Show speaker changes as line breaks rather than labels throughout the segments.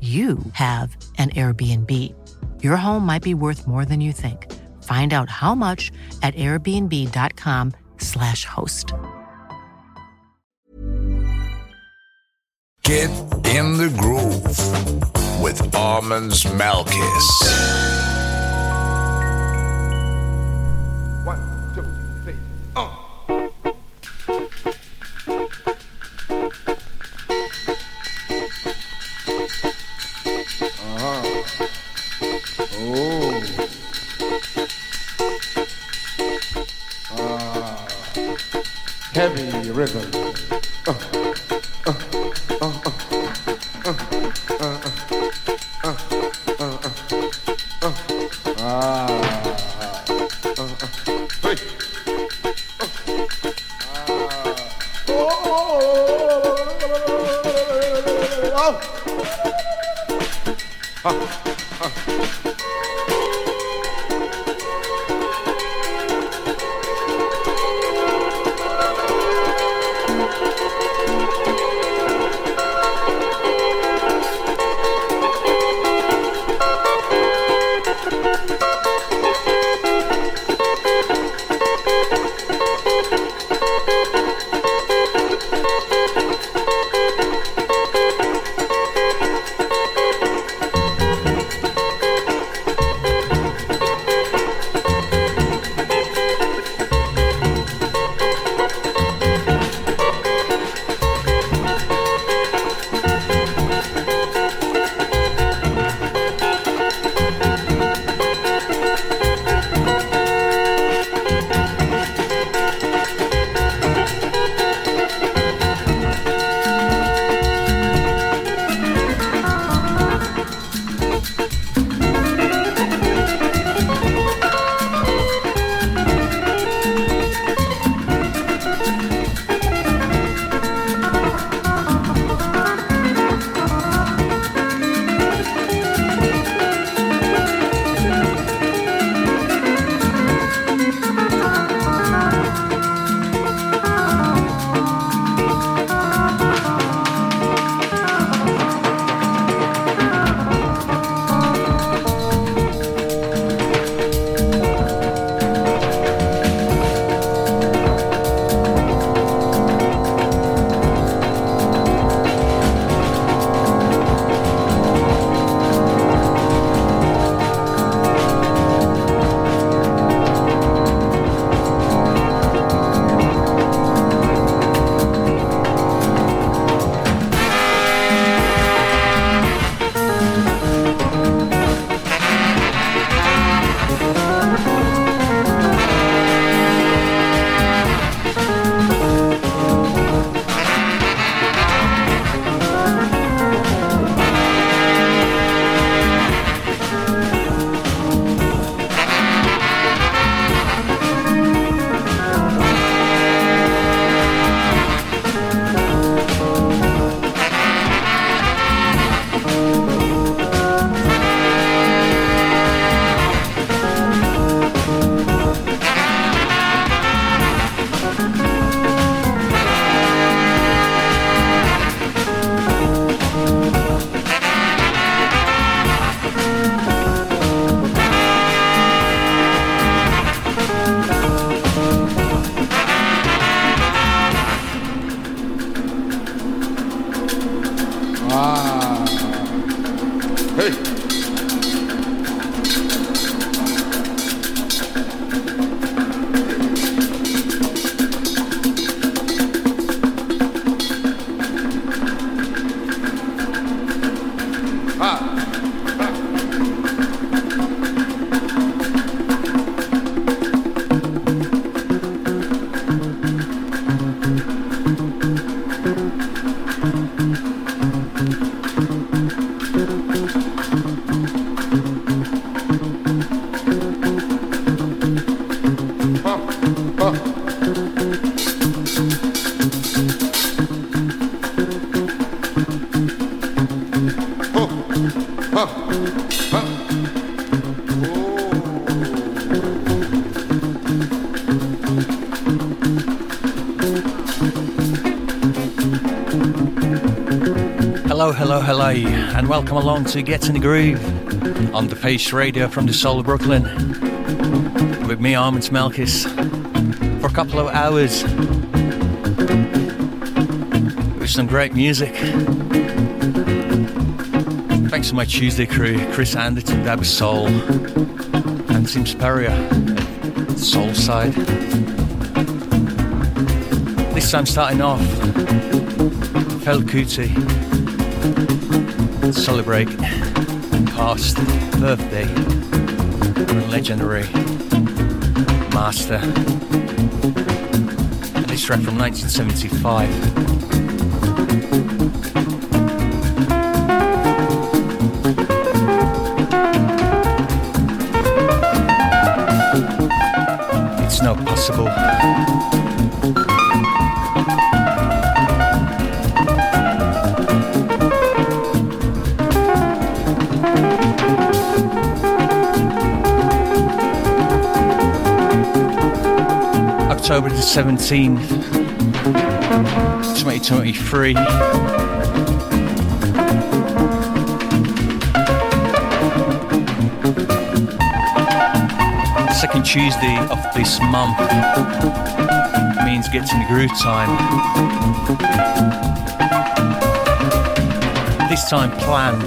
you have an Airbnb. Your home might be worth more than you think. Find out how much at airbnb.com/slash host.
Get in the groove with Armands
Melkis. Heavy rhythm. Uh, uh,
hello, and welcome along to Get in the Groove on the Face Radio from the soul of Brooklyn with me, Armand Melkis, for a couple of hours with some great music. Thanks to my Tuesday crew, Chris Anderton, Dab Soul, and Tim Sperrier, Soul Side. This time starting off, Fela Kuti celebrate past birthday legendary master. And this track from 1975. It's not possible. October the 17th, 2023. Second Tuesday of this month means getting the groove time. This time planned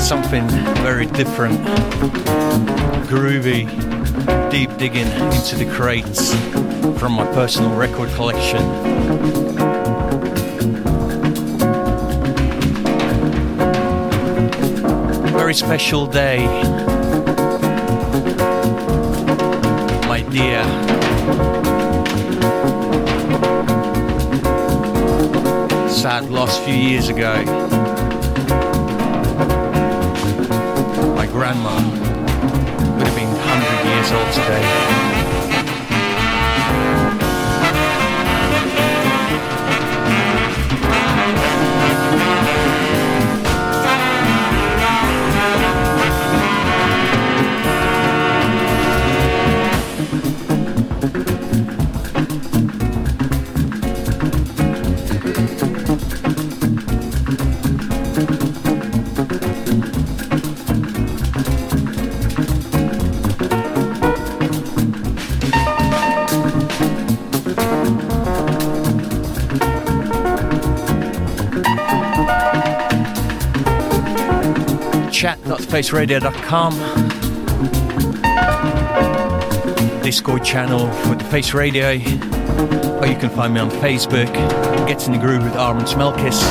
something very different, groovy deep digging into the crates from my personal record collection. Very special day, my dear. Sad loss a few years ago. My grandma 100 years old today. chat.faceradio.com Discord channel for the Face Radio or you can find me on Facebook Get in the Groove with Armands Melkis.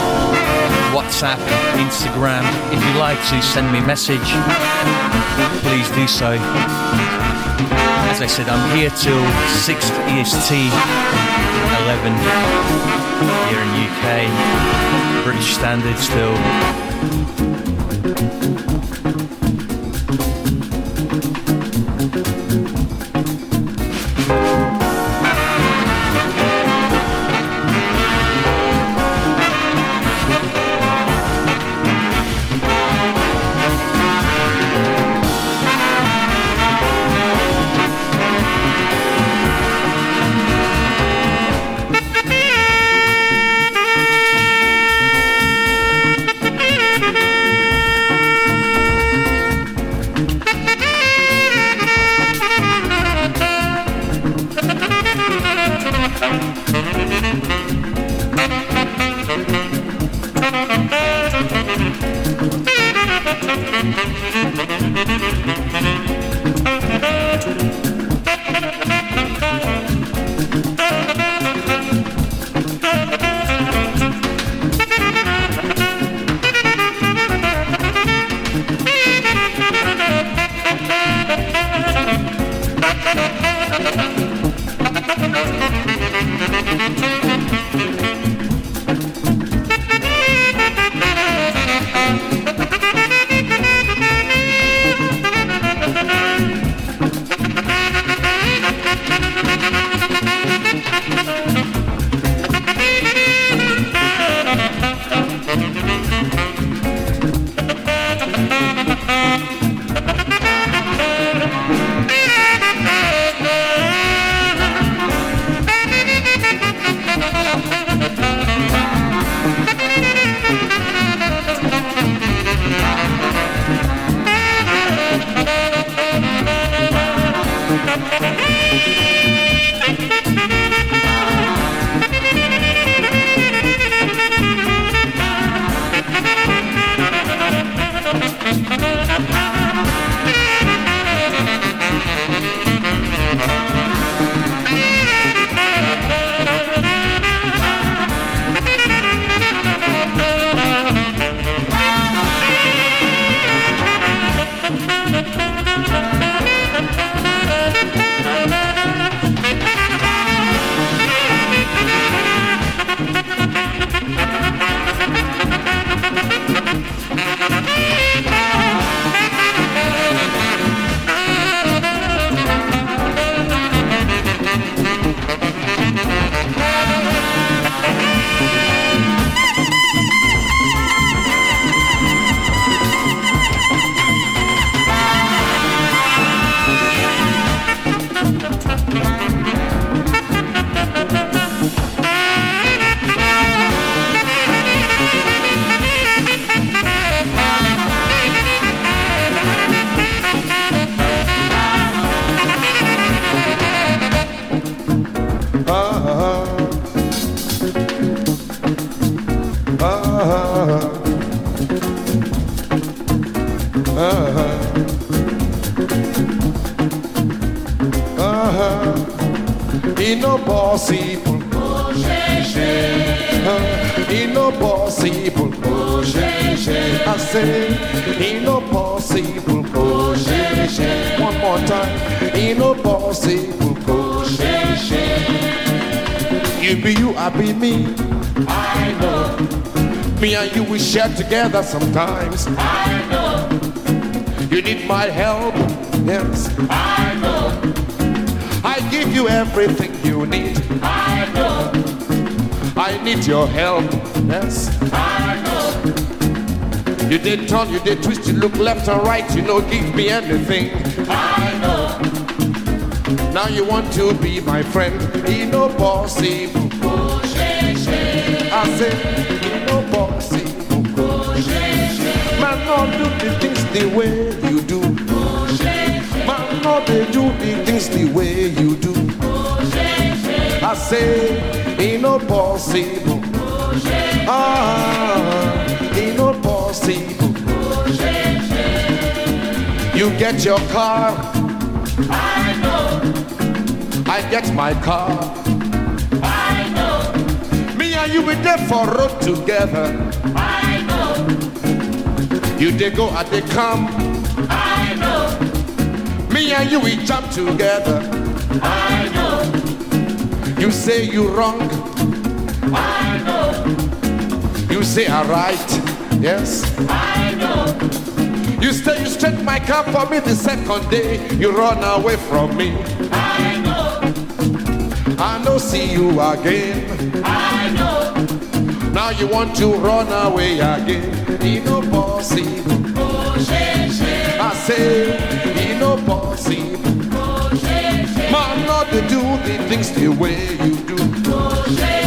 WhatsApp, Instagram if you'd like to send me a message. Please do so. As I said I'm here till 6 EST 11 here in UK British Standard still
sometimes.
I know.
You need my help, yes.
I know.
I give you everything you need.
I know.
I need your help, yes.
I know.
You did turn, you did twist, you look left and right, you know, give me anything.
I know.
Now you want to be my friend, he no possible.
Oh,
I say, not do the things the way you do. Man, not they do the things the way you do. I say, ain't no possible. Ah, ain't no possible. You get your car.
I know.
I get my car.
I know.
Me and you we there for road together. You they go and they come.
I know.
Me and you we jump together.
I know.
You say you wrong.
I know.
You say I right. Yes.
I know.
You stay, you straight my car for me the second day. You run away from me.
I know.
I know see you again.
I know.
Now you want to run away again. He no possible. I say, he no possible. Man, not to do the things the way you do. Uh-huh,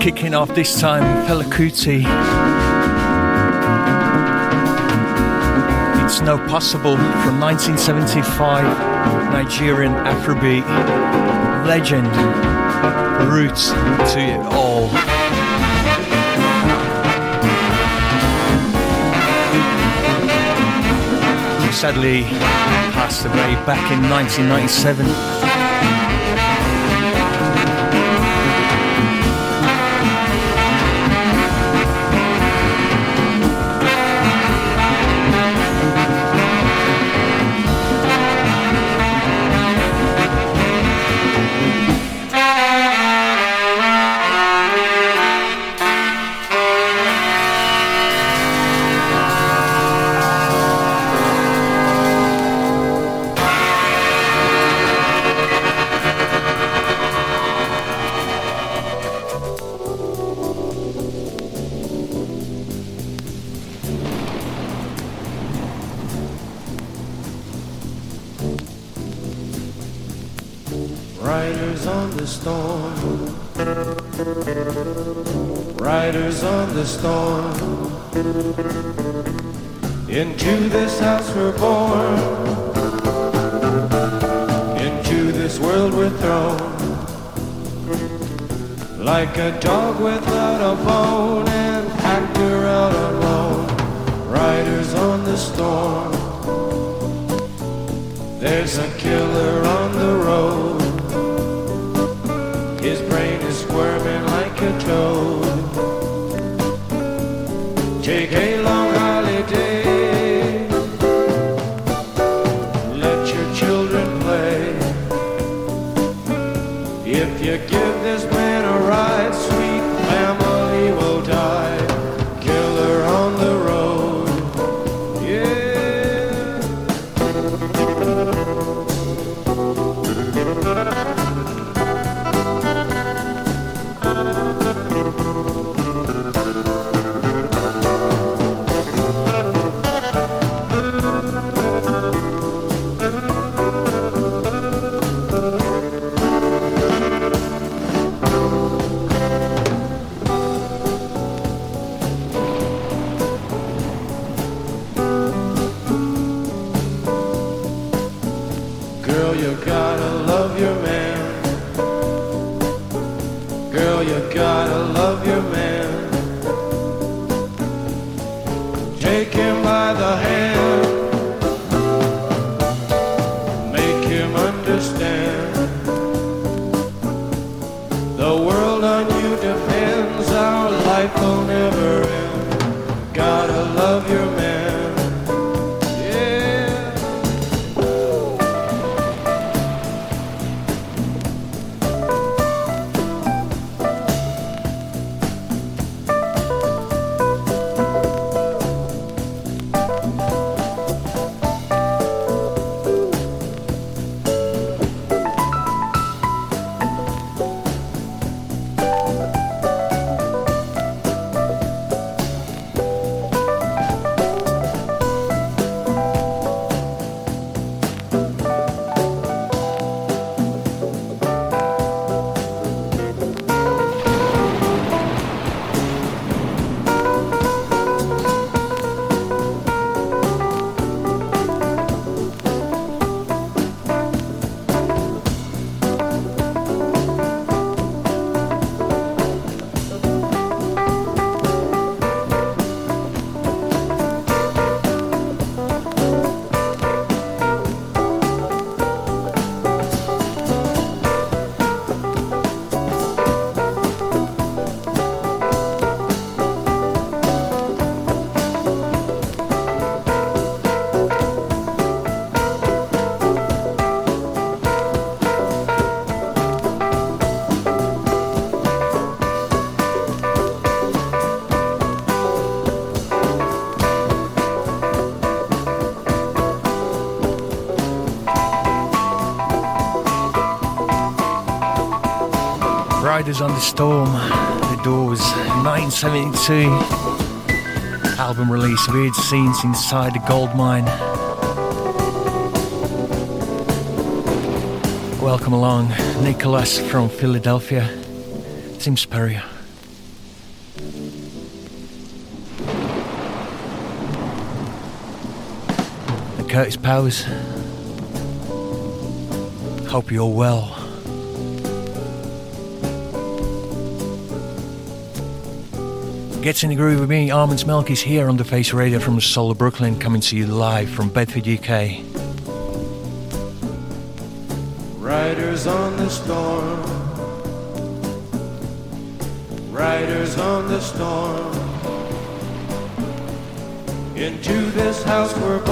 kicking off this time, Fela Kuti It's No Possible from 1975, Nigerian Afrobeat legend, roots to it all. Sadly, passed away back in 1997. Riders on the Storm, The Doors, 1972. Album release, Weird Scenes Inside the Gold Mine. Welcome along, Nicholas from Philadelphia, Tim Sperrier.
And Curtis Powers. Hope you're well. Gets in the groove with me, Armand Melkis here on the Face Radio from of Brooklyn, coming to you live from Bedford, UK.
Riders on the storm. Riders on the storm. Into this house we're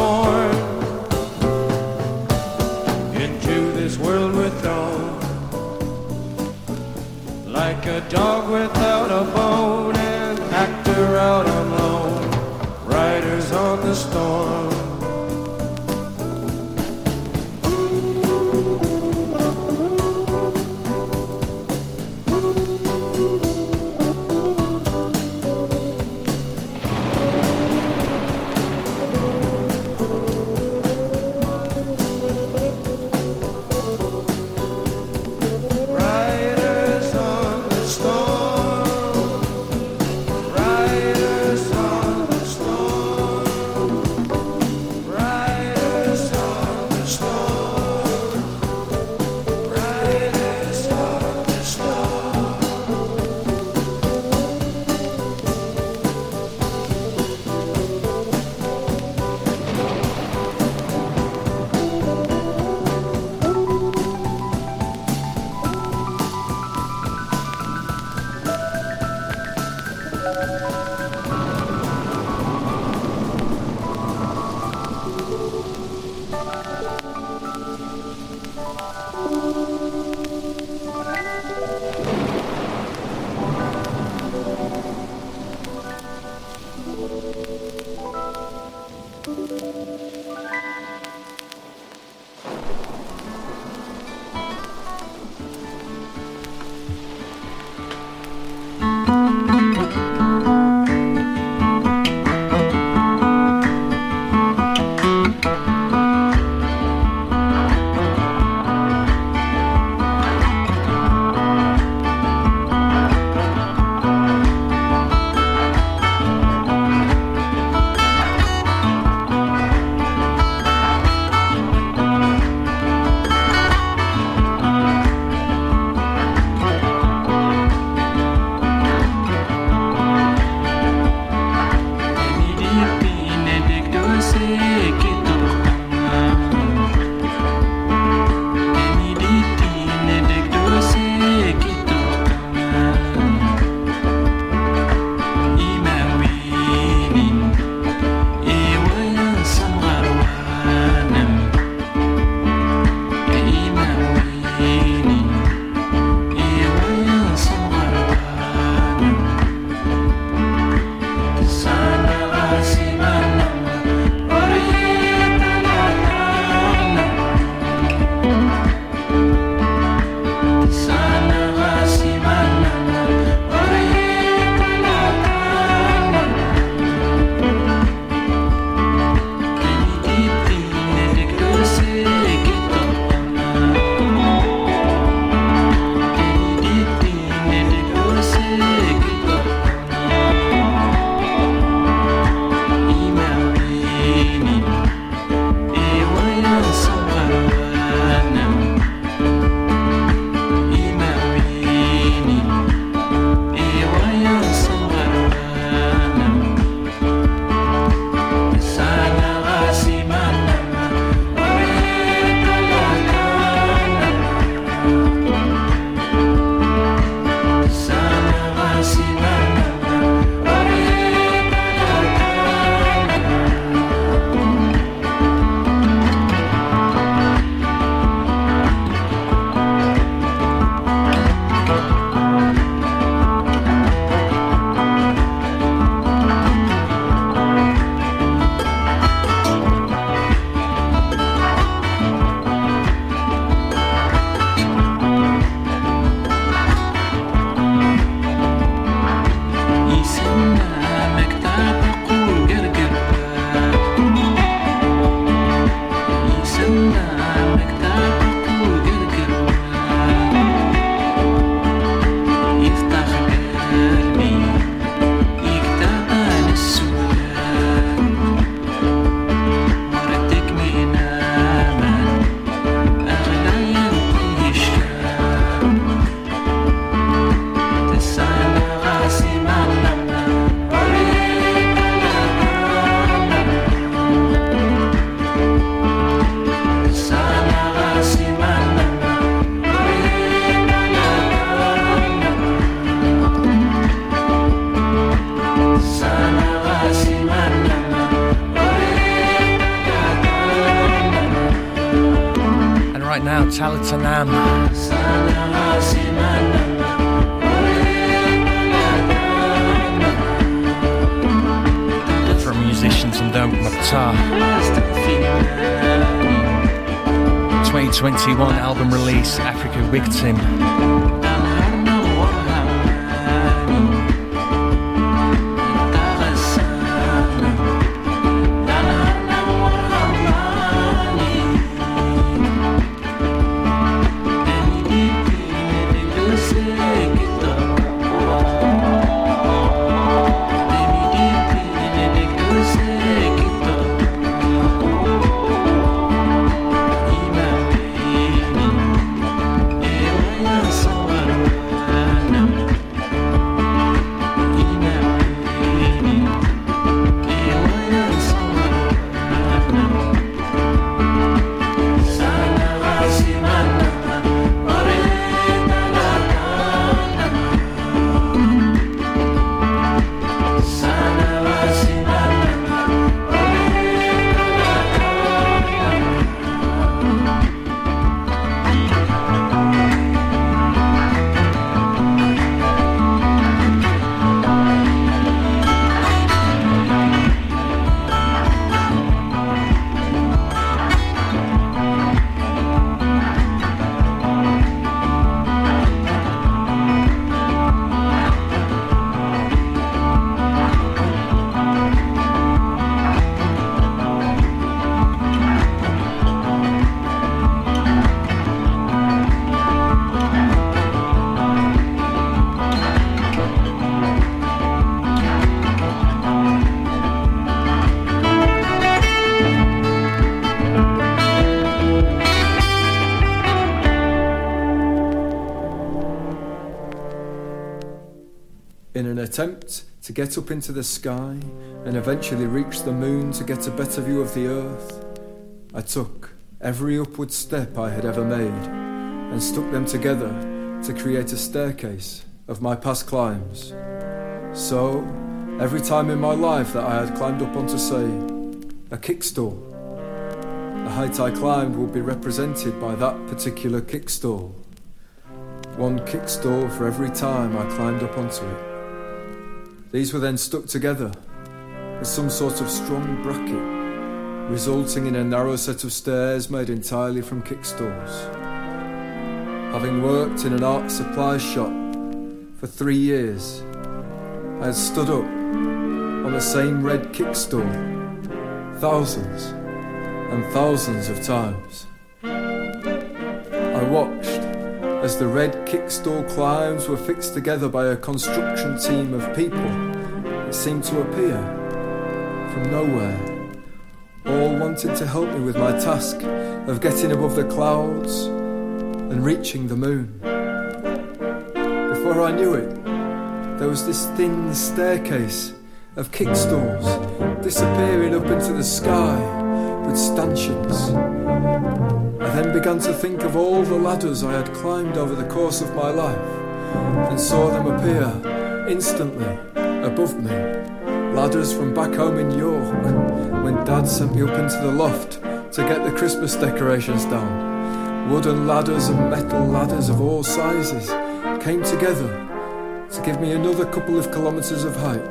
2021 album release, Africa Victim.
Attempt to get up into the sky and eventually reach the moon to get a better view of the earth, I took every upward step I had ever made and stuck them together to create a staircase of my past climbs. So, every time in my life that I had climbed up onto, say, a kickstool, the height I climbed would be represented by that particular kickstool. One kickstool for every time I climbed up onto it. These were then stuck together as some sort of strong bracket, resulting in a narrow set of stairs made entirely from kickstools. Having worked in an art supply shop for three years, I had stood up on the same red kickstool thousands and thousands of times. The red kickstool climbs were fixed together by a construction team of people. That seemed to appear from nowhere, all wanting to help me with my task of getting above the clouds and reaching the moon. Before I knew it, there was this thin staircase of kickstools disappearing up into the sky with stanchions I then began to think of all the ladders I had climbed over the course of my life and saw them appear instantly above me. Ladders from back home in York when Dad sent me up into the loft to get the Christmas decorations down. Wooden ladders and metal ladders of all sizes came together to give me another couple of kilometres of height.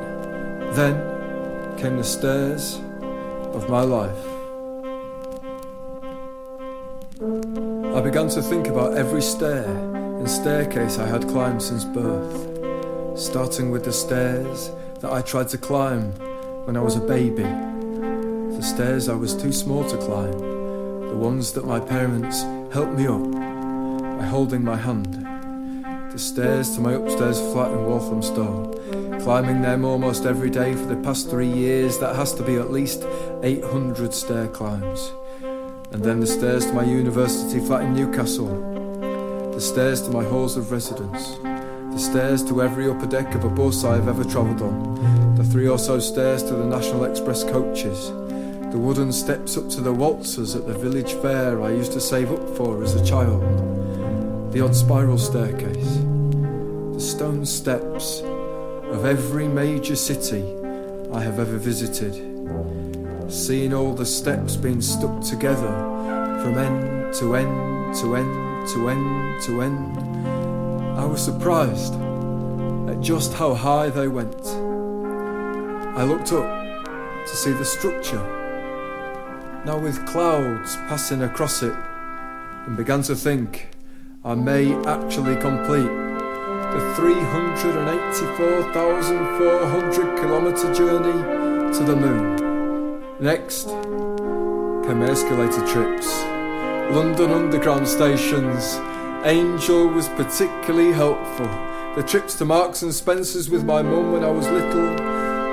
Then came the stairs of my life. Began to think about every stair and staircase I had climbed since birth, starting with the stairs that I tried to climb when I was a baby, the stairs I was too small to climb, the ones that my parents helped me up by holding my hand, the stairs to my upstairs flat in Walthamstow, climbing them almost every day for the past three years, that has to be at least 800 stair climbs and then the stairs to my university flat in Newcastle, the stairs to my halls of residence, the stairs to every upper deck of a bus I have ever travelled on, the three or so stairs to the National Express coaches, the wooden steps up to the waltzers at the village fair I used to save up for as a child, the odd spiral staircase, the stone steps of every major city I have ever visited seeing all the steps being stuck together from end to end to end to end to end. I was surprised at just how high they went. I looked up to see the structure, now with clouds passing across it, and began to think I may actually complete the 384,400 kilometre journey to the moon. Next came escalator trips, London Underground stations. Angel was particularly helpful. The trips to Marks and Spencer's with my mum when I was little.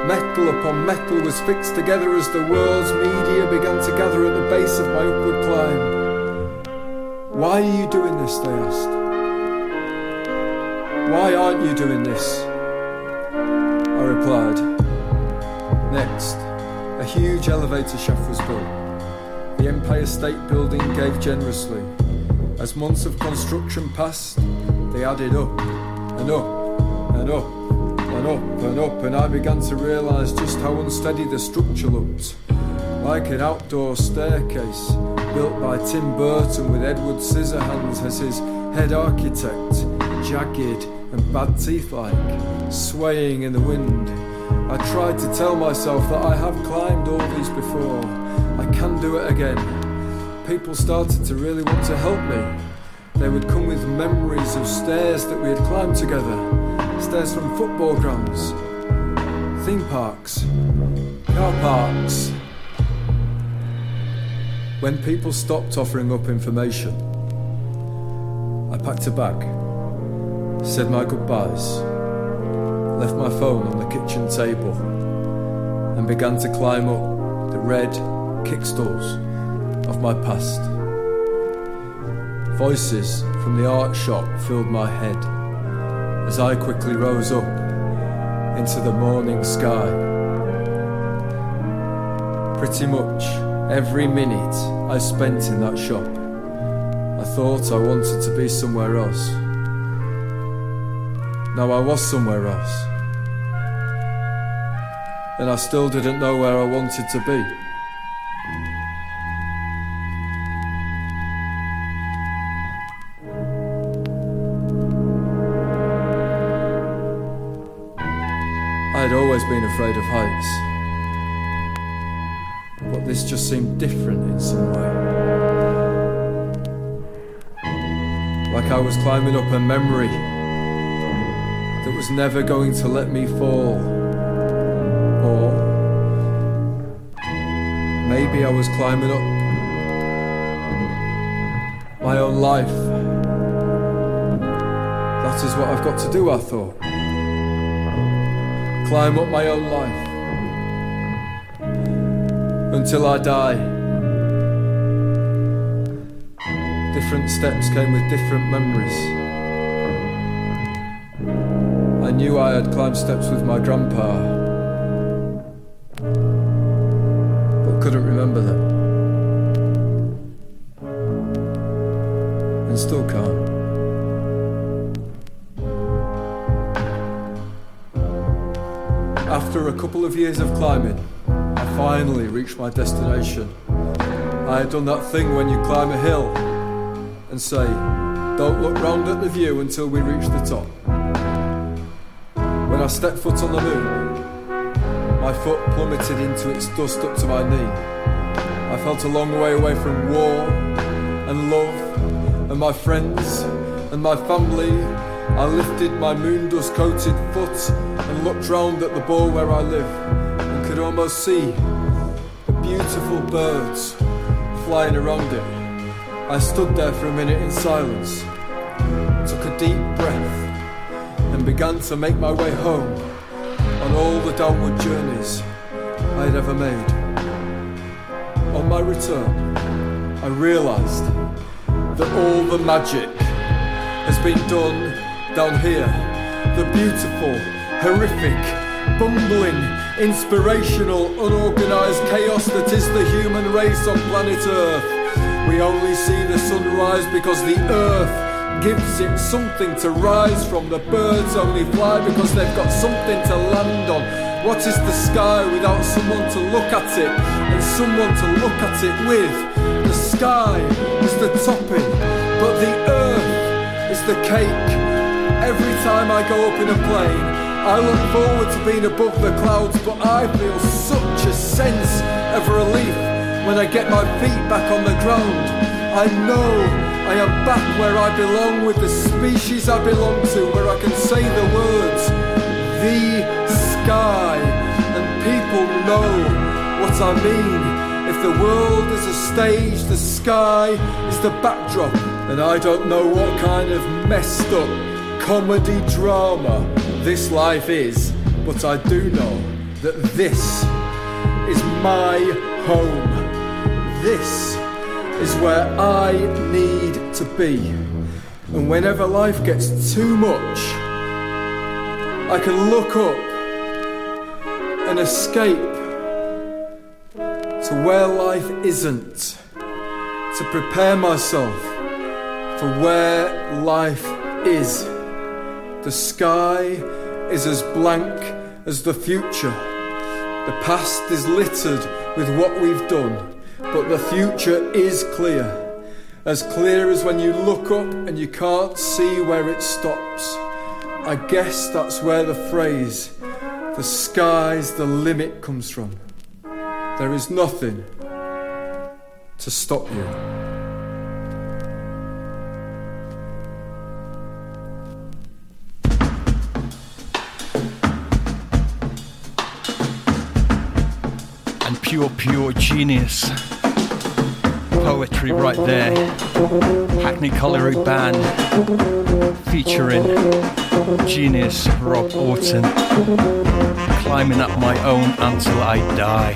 Metal upon metal was fixed together as the world's media began to gather at the base of my upward climb. Why are you doing this? They asked. Why aren't you doing this? I replied. Next, a huge elevator shaft was built. The Empire State Building gave generously. As months of construction passed, they added up and up and up and up and up, and I began to realise just how unsteady the structure looked. Like an outdoor staircase built by Tim Burton with Edward Scissorhands as his head architect, jagged and bad teeth like, swaying in the wind. I tried to tell myself that I have climbed all these before. I can do it again. People started to really want to help me. They would come with memories of stairs that we had climbed together, stairs from football grounds, theme parks, car parks. When people stopped offering up information, I packed a bag, said my goodbyes, left my phone on the kitchen table, and began to climb up the red kickstools of my past. Voices from the art shop filled my head as I quickly rose up into the morning sky. Pretty much every minute I spent in that shop, I thought I wanted to be somewhere else. Now I was somewhere else. And I still didn't know where I wanted to be. I had always been afraid of heights. But this just seemed different in some way. Like I was climbing up a memory was never going to let me fall. Or maybe I was climbing up my own life. That is what I've got to do, I thought climb up my own life until I die. Different steps came with different memories. Knew I had climbed steps with my grandpa, but couldn't remember them. And still can't. After a couple of years of climbing, I finally reached my destination. I had done that thing when you climb a hill and say, Don't look round at the view until we reach the top. I stepped foot on the moon, my foot plummeted into its dust up to my knee. I felt a long way away from war and love and my friends and my family. I lifted my moon dust coated foot and looked round at the ball where I live and could almost see the beautiful birds flying around it. I stood there for a minute in silence, took a deep breath, began to make my way home on all the downward journeys I had ever made. On my return, I realised that all the magic has been done down here. The beautiful, horrific, bumbling, inspirational, unorganised chaos that is the human race on planet Earth. We only see the sunrise because the earth gives it something to rise from. The birds only fly because they've got something to land on. What is the sky without someone to look at it and someone to look at it with? The sky is the topping but the earth is the cake. Every time I go up in a plane, I look forward to being above the clouds, but I feel such a sense of relief when I get my feet back on the ground. I know I am back where I belong with the species I belong to, where I can say the words, the sky, and people know what I mean. If the world is a stage, the sky is the backdrop, and I don't know what kind of messed up comedy drama this life is, but I do know that this is my home. This is where I need to be. And whenever life gets too much, I can look up and escape to where life isn't, to prepare myself for where life is. The sky is as blank as the future. The past is littered with what we've done, but the future is clear. As clear as when you look up and you can't see where it stops. I guess that's where the phrase, the sky's the limit, comes from. There is nothing to stop you.
Pure, pure genius. Poetry right there. Hackney Colliery Band featuring genius Rob Auton. Climbing up my own until I die.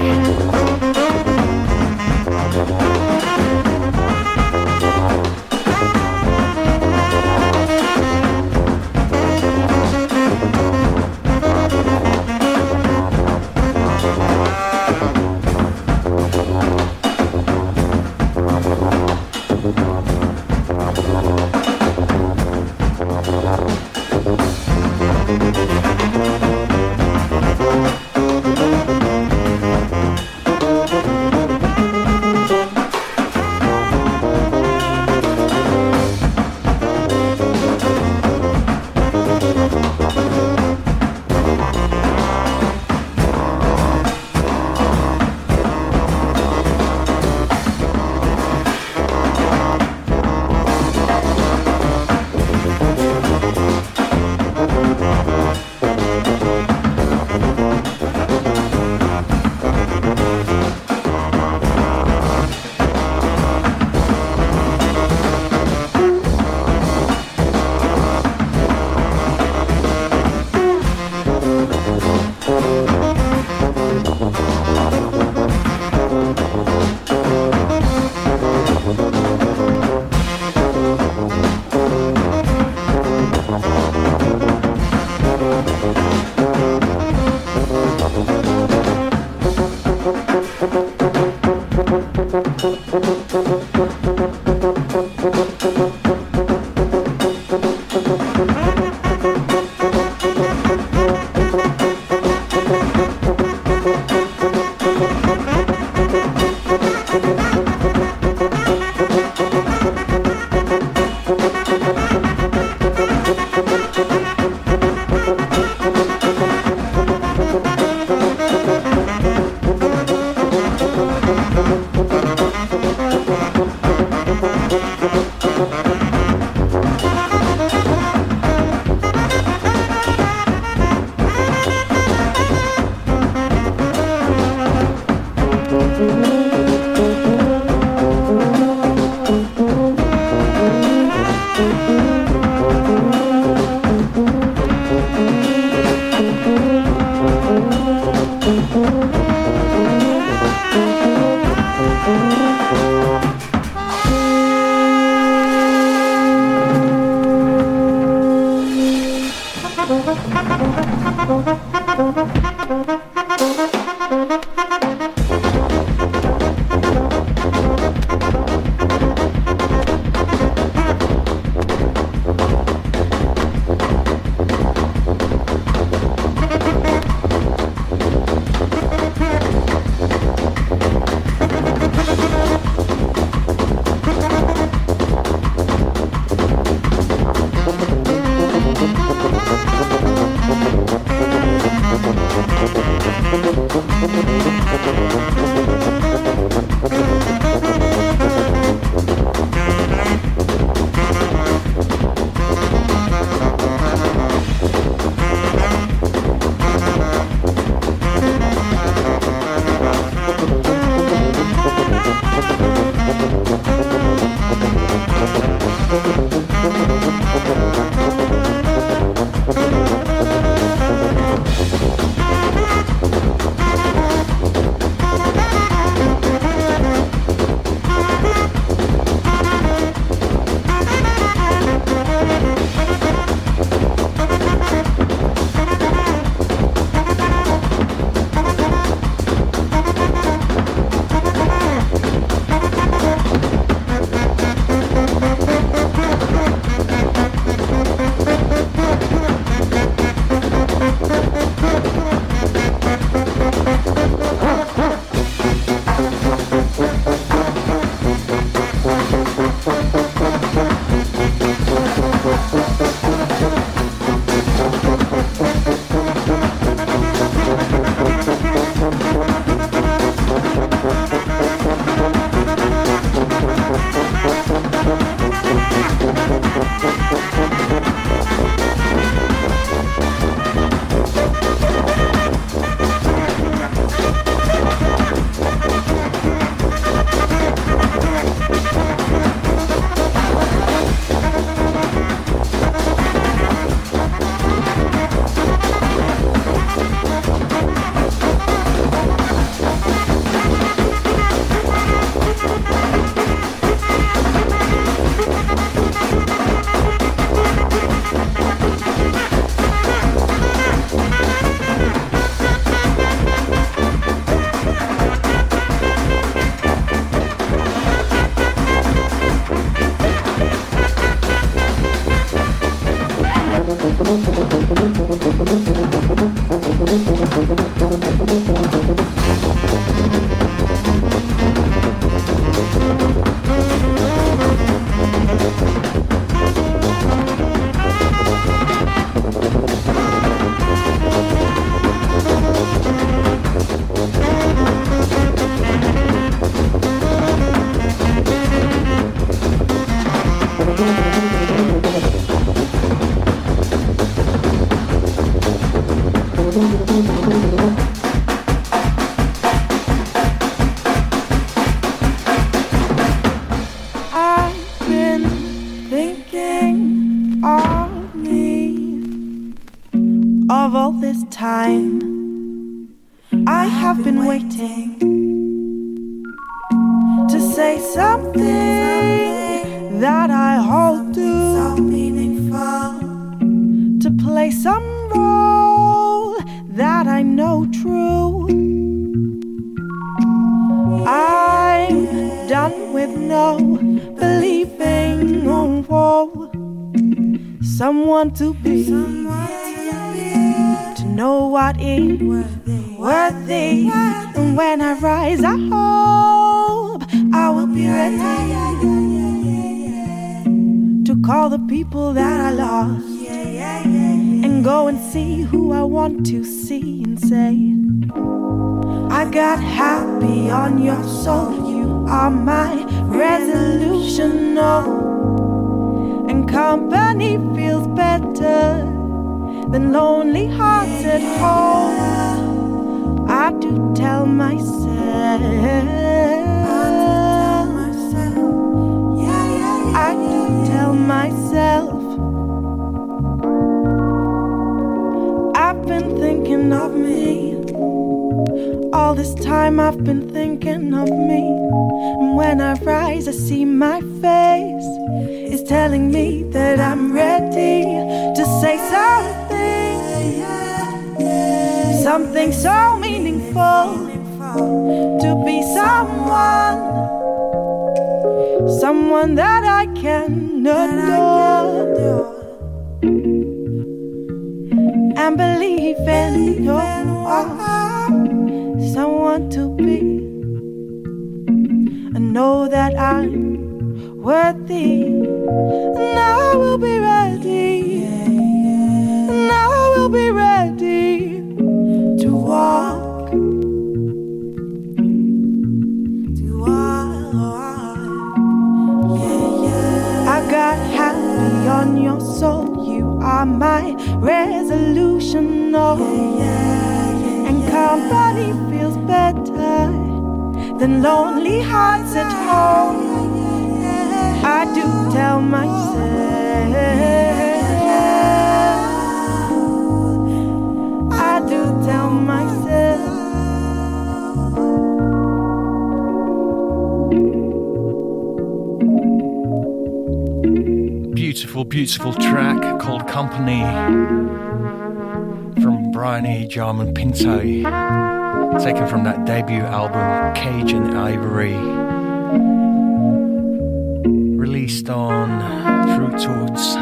Fruit Swords.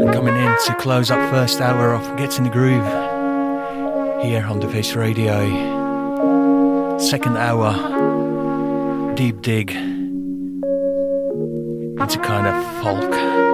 And coming in to close up first hour of Gets in the Groove here on the Face Radio. Second hour, deep dig into kind of folk.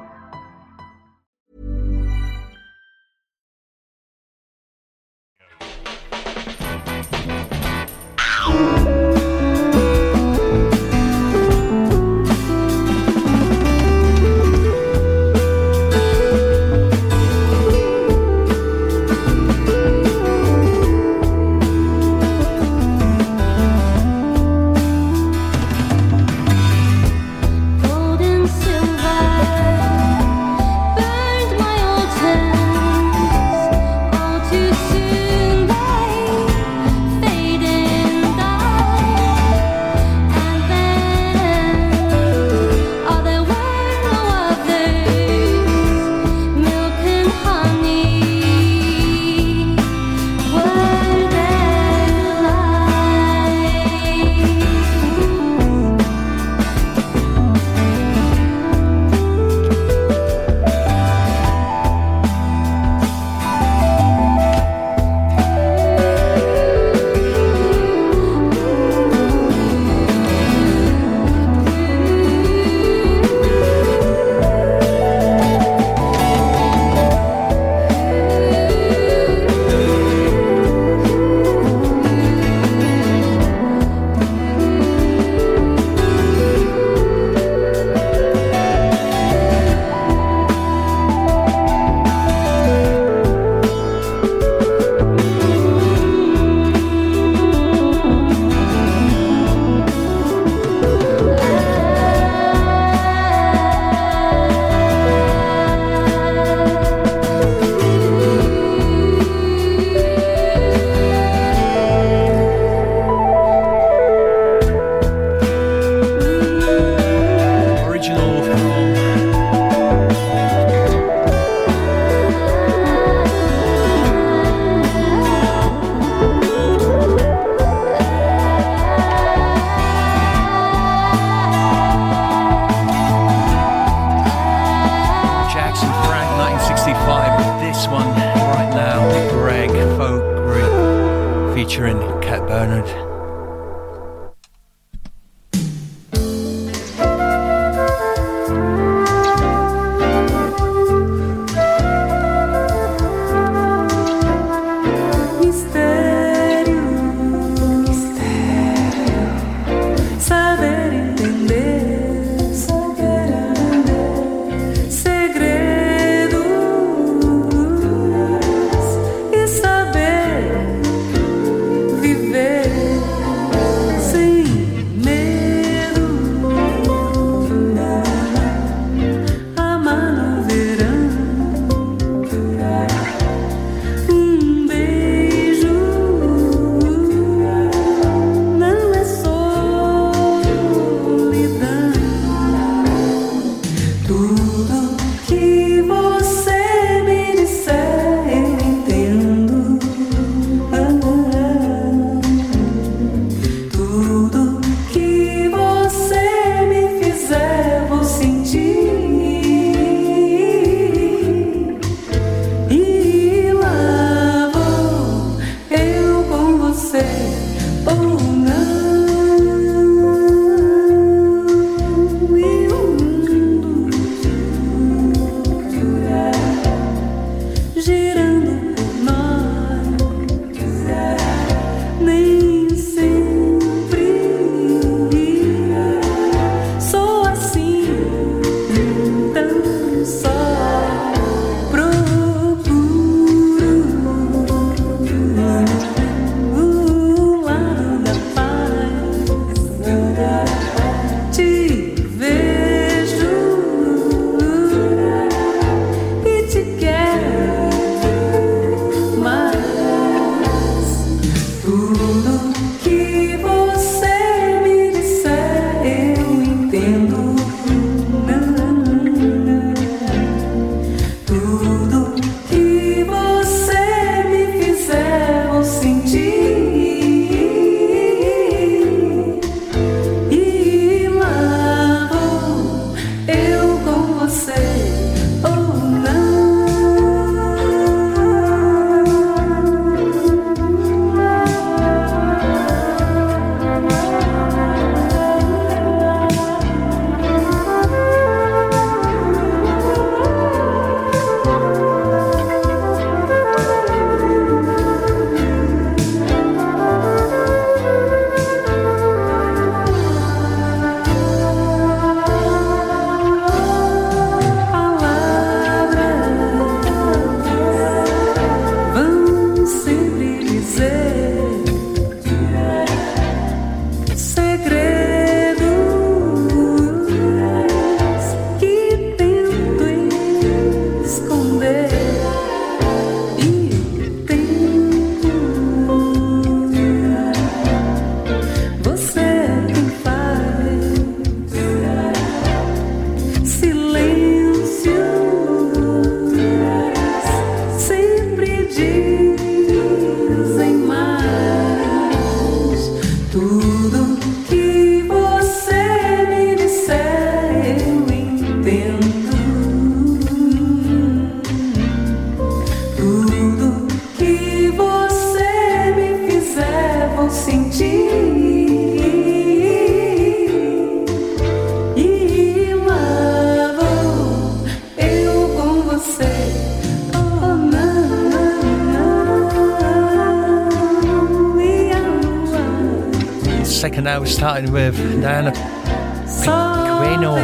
Starting with Diana Queno.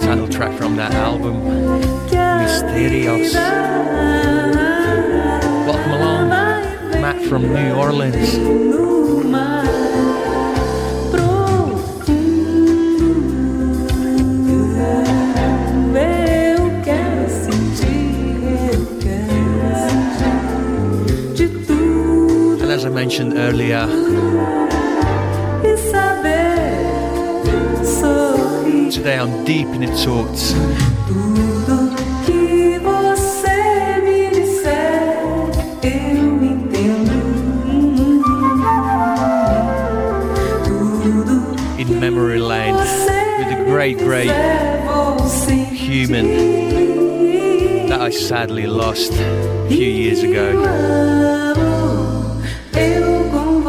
Title track from that album, Mysterios. Matt from New Orleans. as I mentioned earlier, today I'm deep in its thoughts. Great, great human
that I sadly lost a few years ago.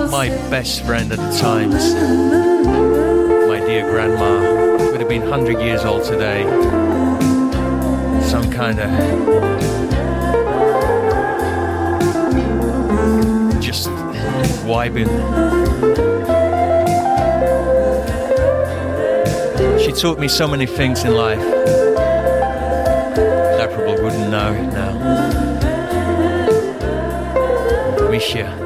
My best friend at the times, my dear grandma, would have been 100 years old today. Some kind of just vibing. She taught me so many things in life. I probably wouldn't know now. Wish you.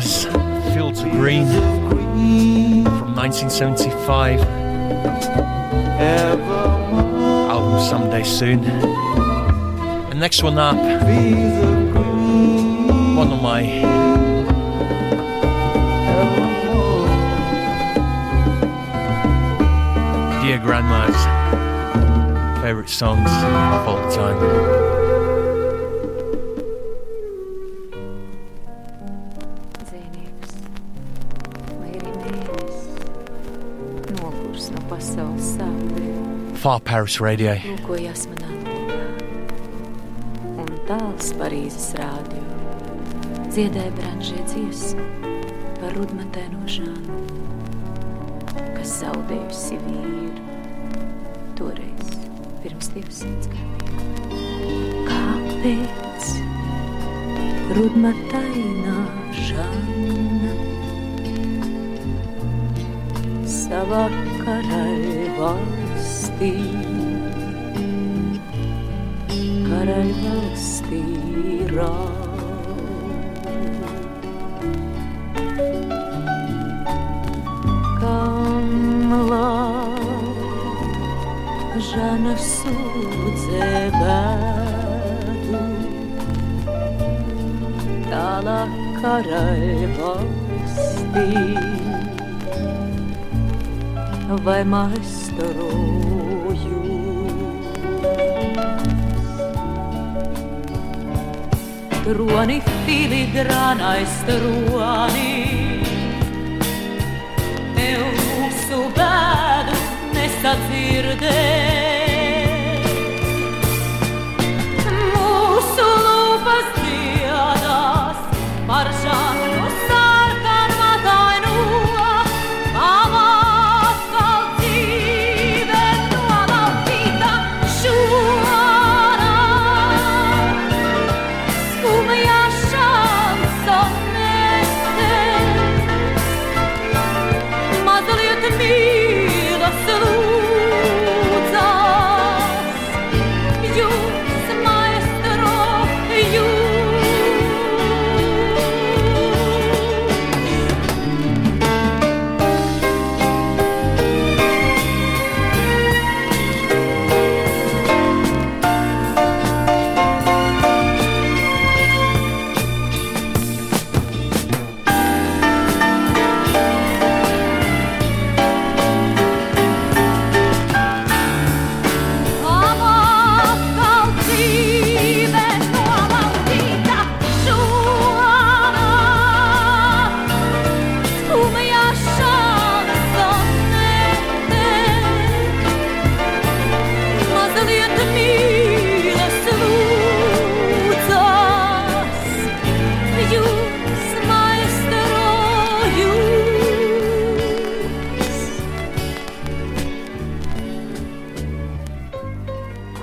Fields of Green
from 1975. Album someday soon. And next one up, one of my dear grandma's favorite songs of all time. Far Paris Radio.
Lūkojas manā logā, un tāls Parīzes rādio dziedāja branžie dziesmu par rudmatēno žānu, kas zaudējusi vīru toreiz pirms 200 gadiem. Kāpēc rudmatainā žāna savā karaļvalstī valstī, karaļa valstī rāk. Жана всюдзе беду, Дала караль valstī, vai maz roni, filigrānais roni. Tev mūsu bēdu
nesadzirdēt. Mūsu lūpas dziedās par žānu.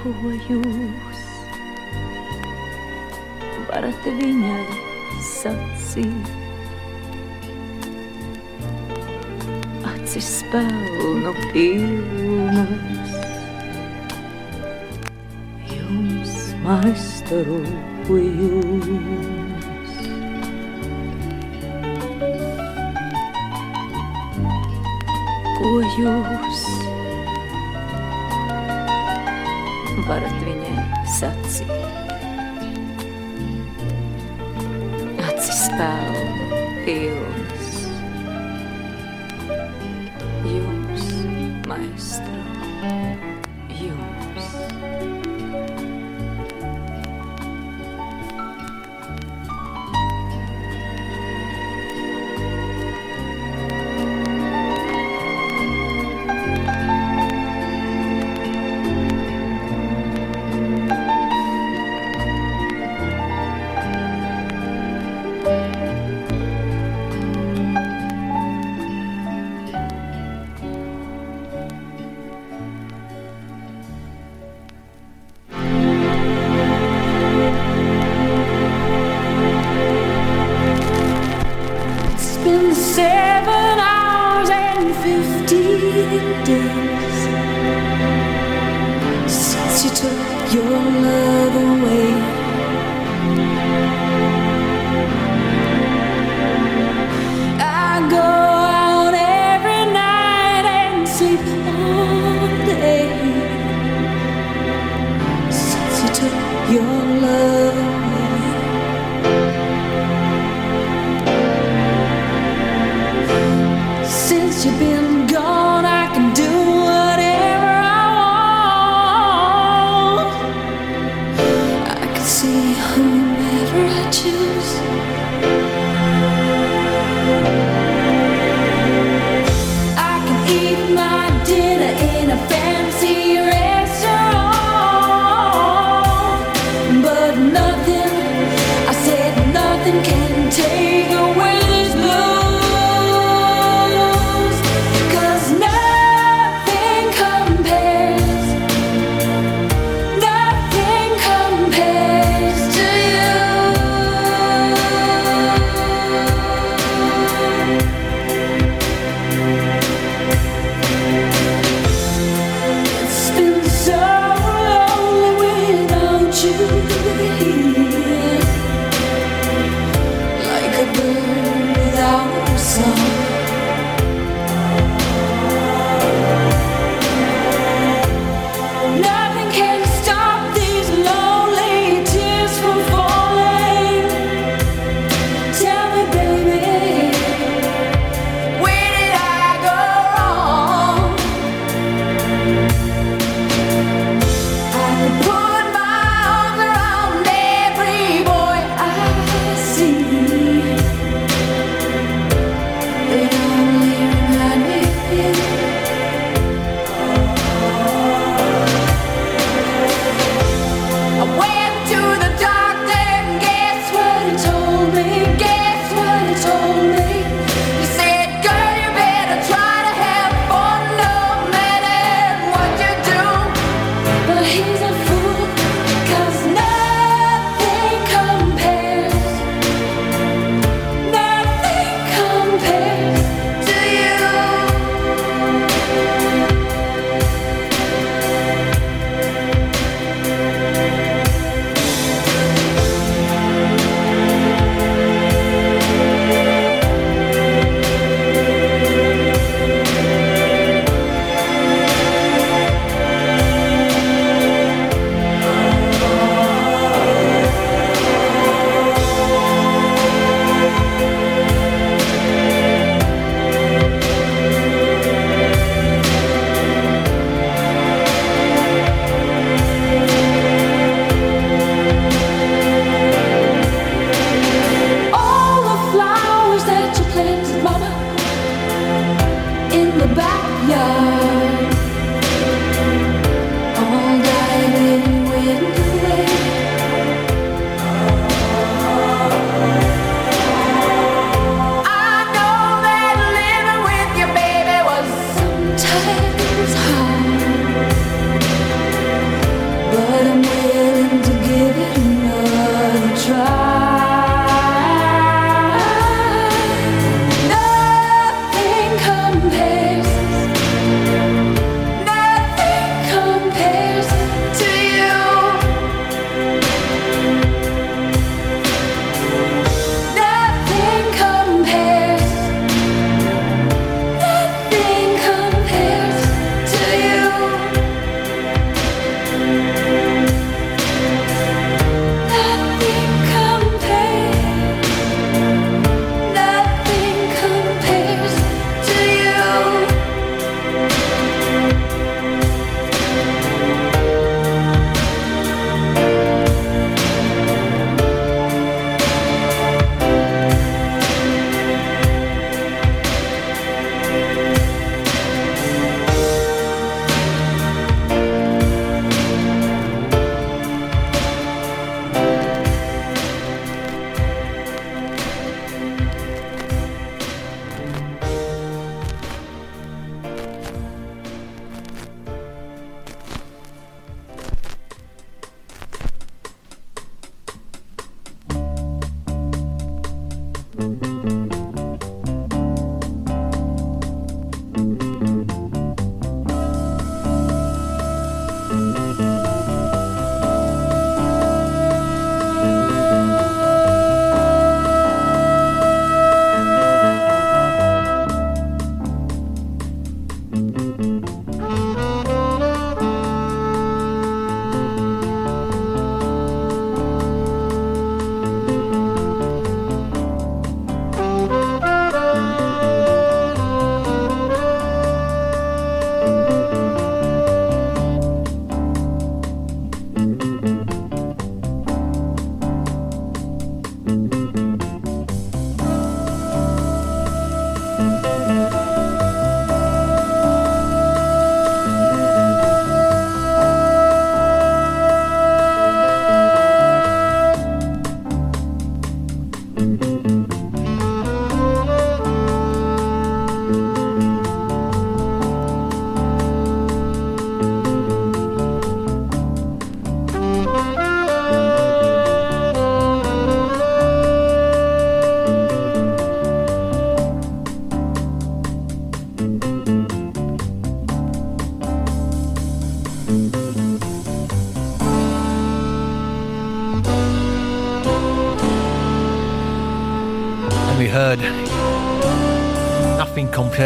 ko jūs varat viņai sacīt. Acis pelnu pilnas, jums maistaru jūs. Ko jūs varat viņai sacīt. Acis spēle.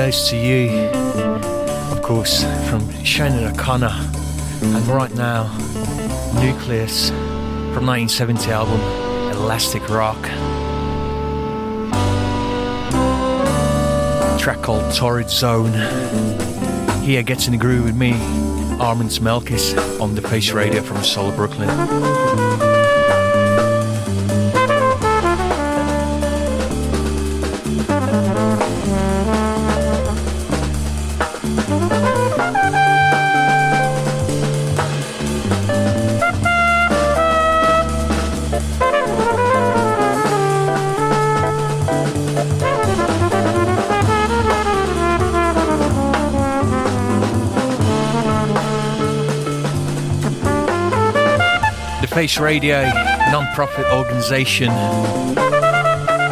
Compares to you. Of course, from Sinéad O'Connor. And right now, Nucleus from 1970 album Elastic Rock. track called Torrid Zone. Here gets in the groove with me, Armands Melkis, on the Face Radio from Soul Brooklyn. Face Radio, non-profit organization,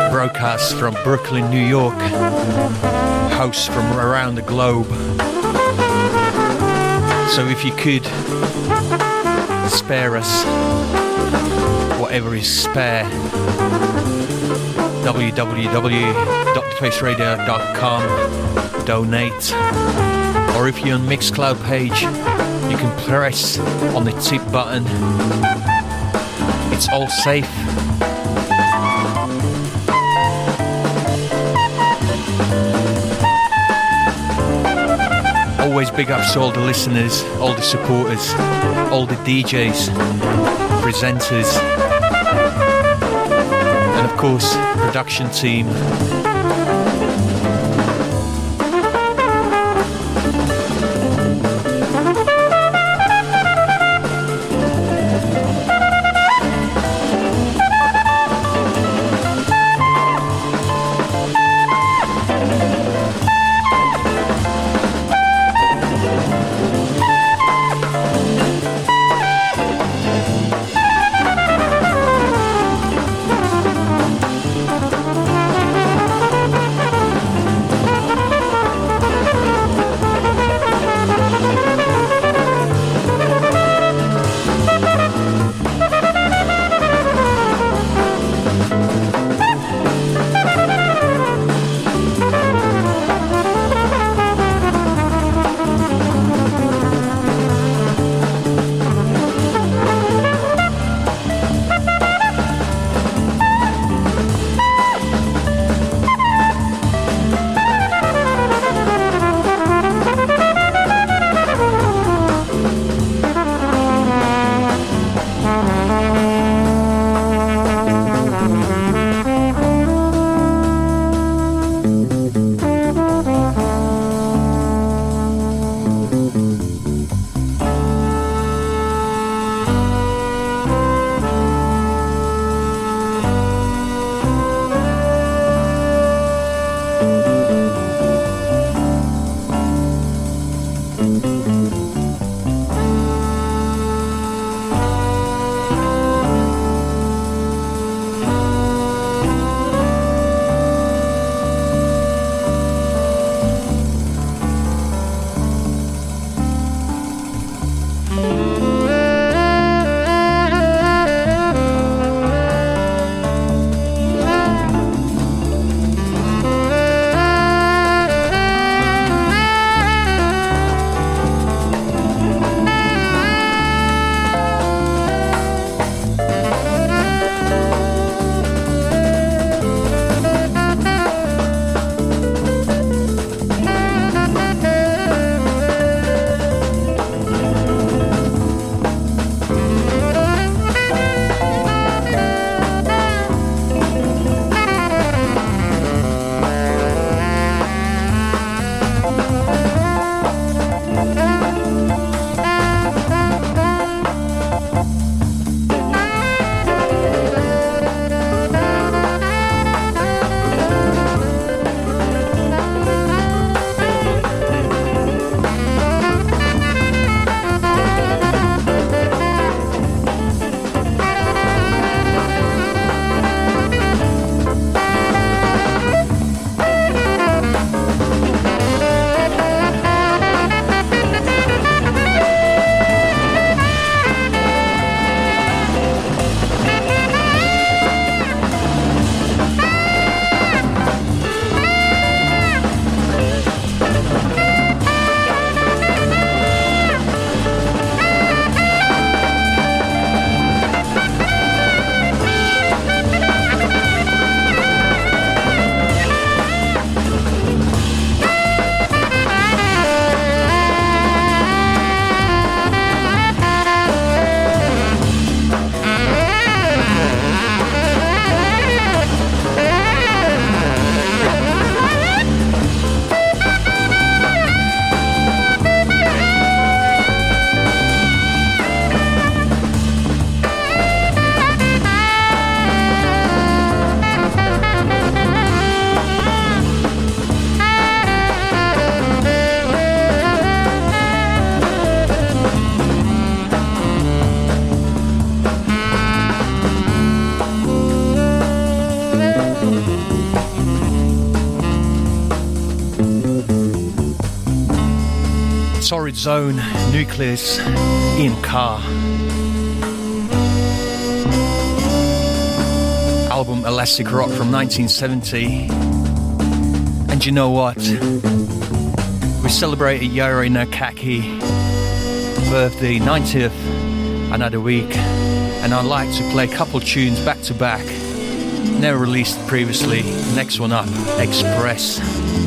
broadcasts from Brooklyn, New York, hosts from around the globe. So if you could spare us whatever is spare, www.thefaceradio.com, donate, or if you're on Mixcloud page, you can press on the tip button it's all safe. Always big ups to all the listeners, all the supporters, all the DJs, presenters, and of course, production team. Torrid Zone, Nucleus, Ian Carr. Album Elastic Rock from 1970. And you know what? We celebrated Yuri Nakaki birthday, 90th, another week. And I'd like to play a couple tunes back to back. Never released previously. Next one up, Express.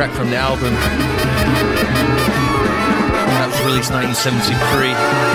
Track from the album. That was released 1973.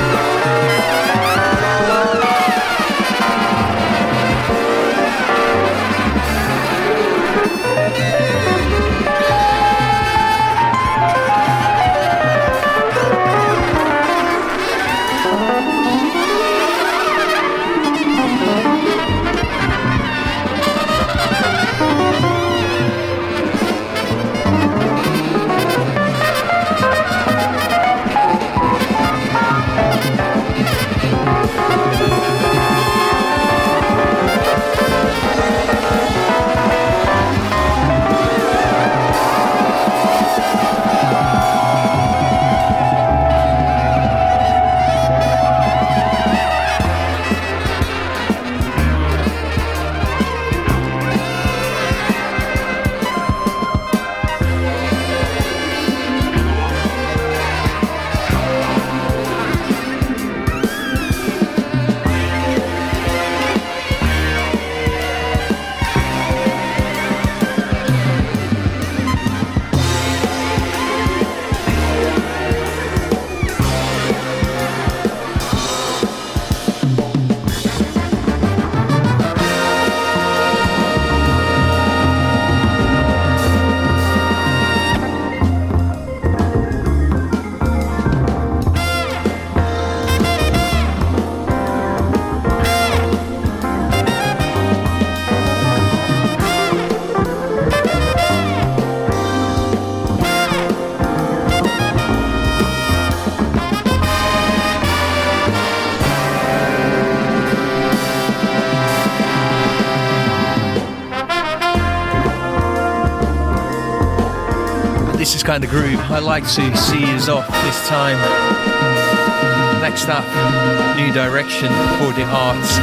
Kind of groove I like to see is off this time. Next up, New Direction for the Arts,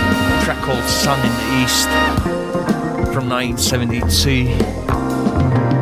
track called Sun in the East from 1972.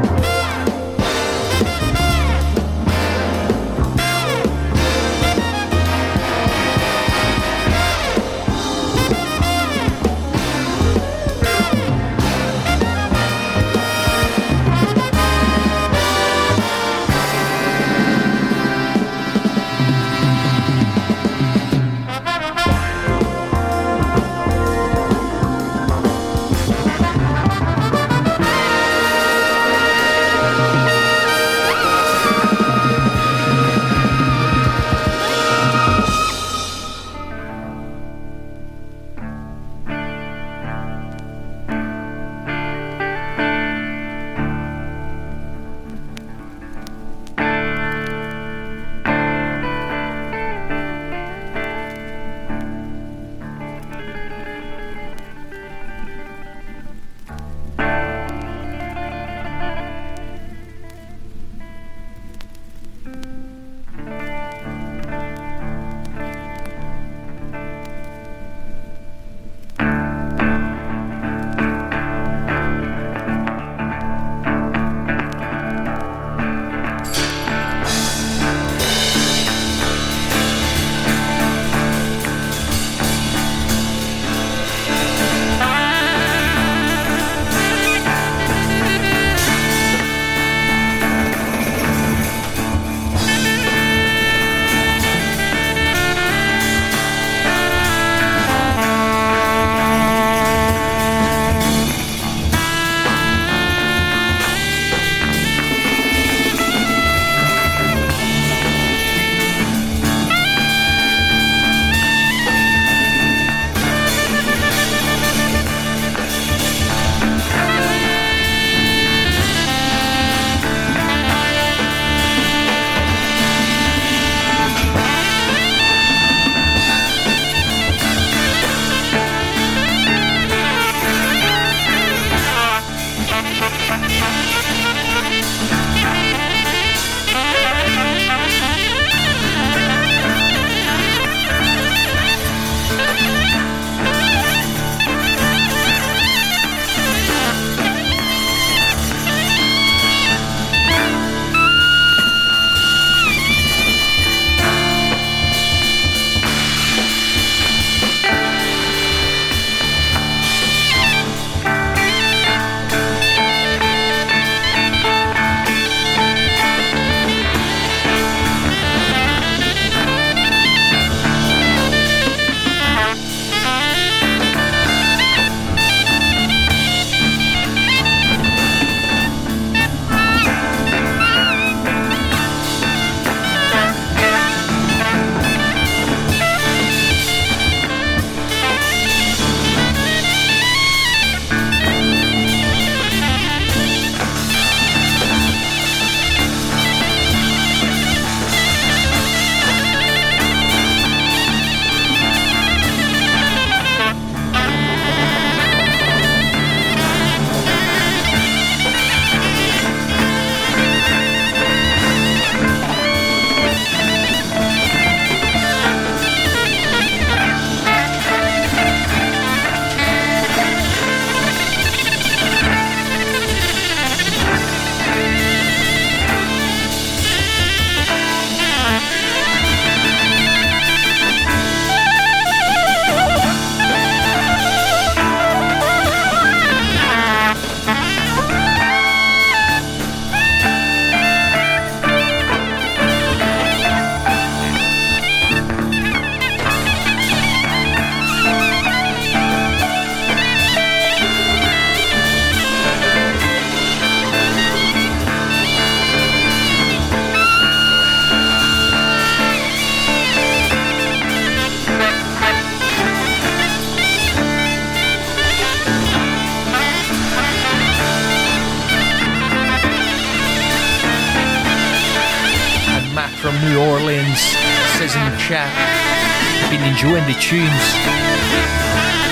Tunes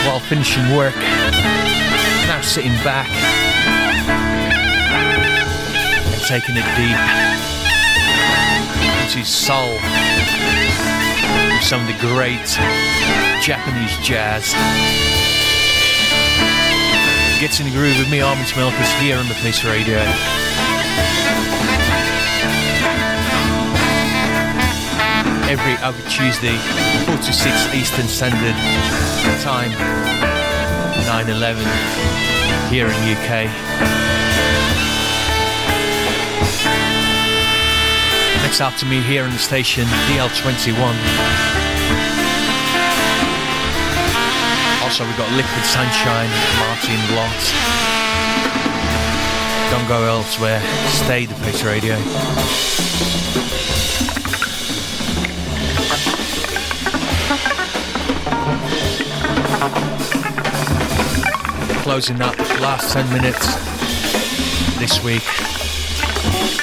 while finishing work. Now sitting back and taking it deep into soul with some of the great Japanese jazz. Gets in the groove with me, Armands Melkis, here on the Face Radio. Every other Tuesday, 4 to 6 Eastern Standard Time, 9-11, here in UK. Next after me here on the station, DL21. Also, we've got Liquid Sunshine, Martin Lott. Don't go elsewhere, stay the Face Radio. Closing up last 10 minutes this week,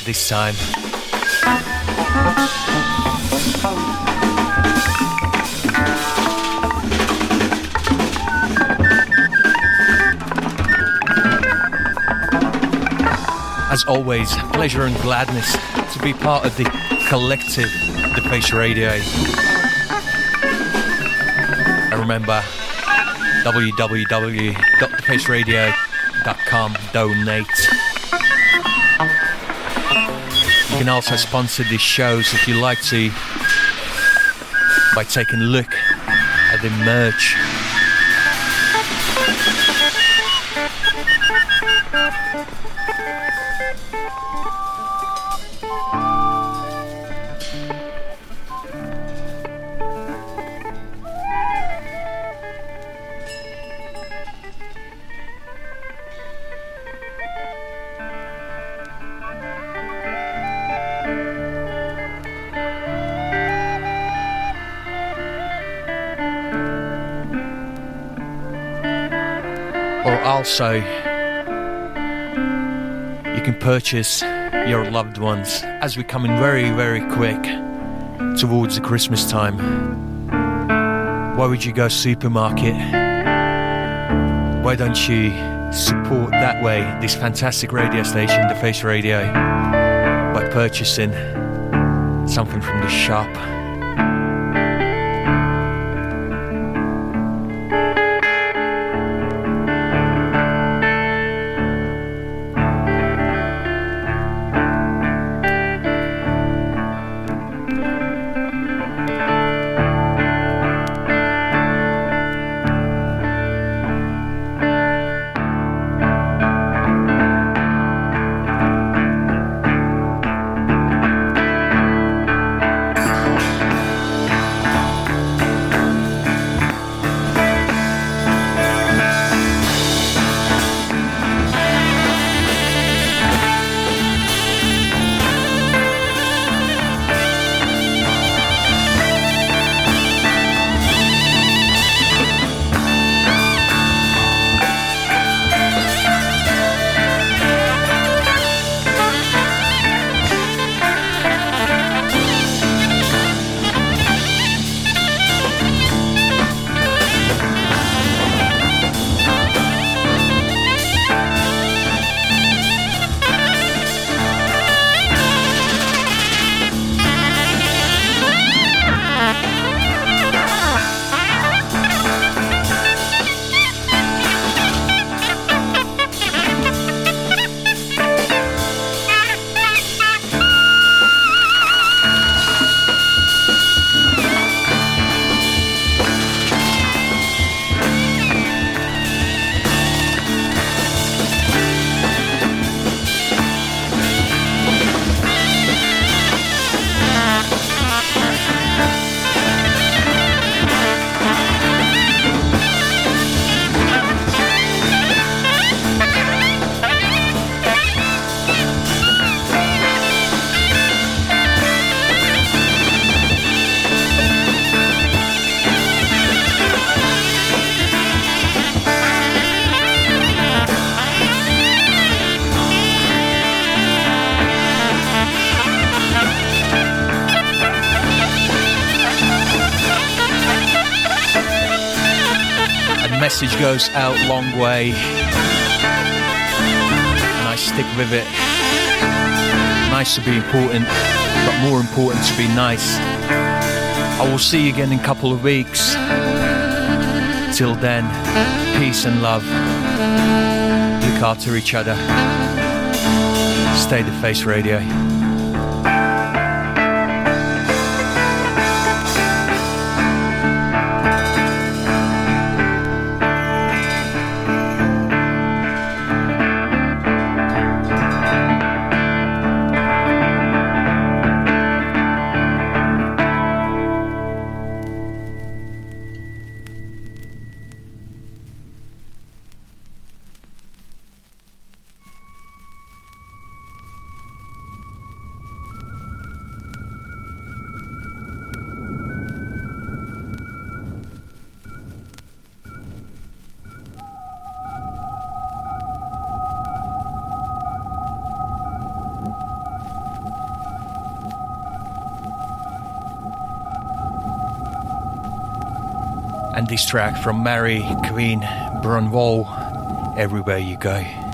this time. As always, pleasure and gladness to be part of the collective The Face Radio. And remember, www.thefaceradio.com, donate. You can also sponsor these shows if you like to by taking a look at the merch. Also, you can purchase your loved ones as we're coming very, very quick towards the Christmas time. Why would you go supermarket? Why don't you support that way this fantastic radio station, The Face Radio, by purchasing something from the shop?
out long way, and I stick with it. Nice to be important, but more important to be nice. I will see you again in a couple of weeks. Till then, peace and love. Look after each other. Stay the face radio. this track from Mary Queen Brunwall, Everywhere You Go.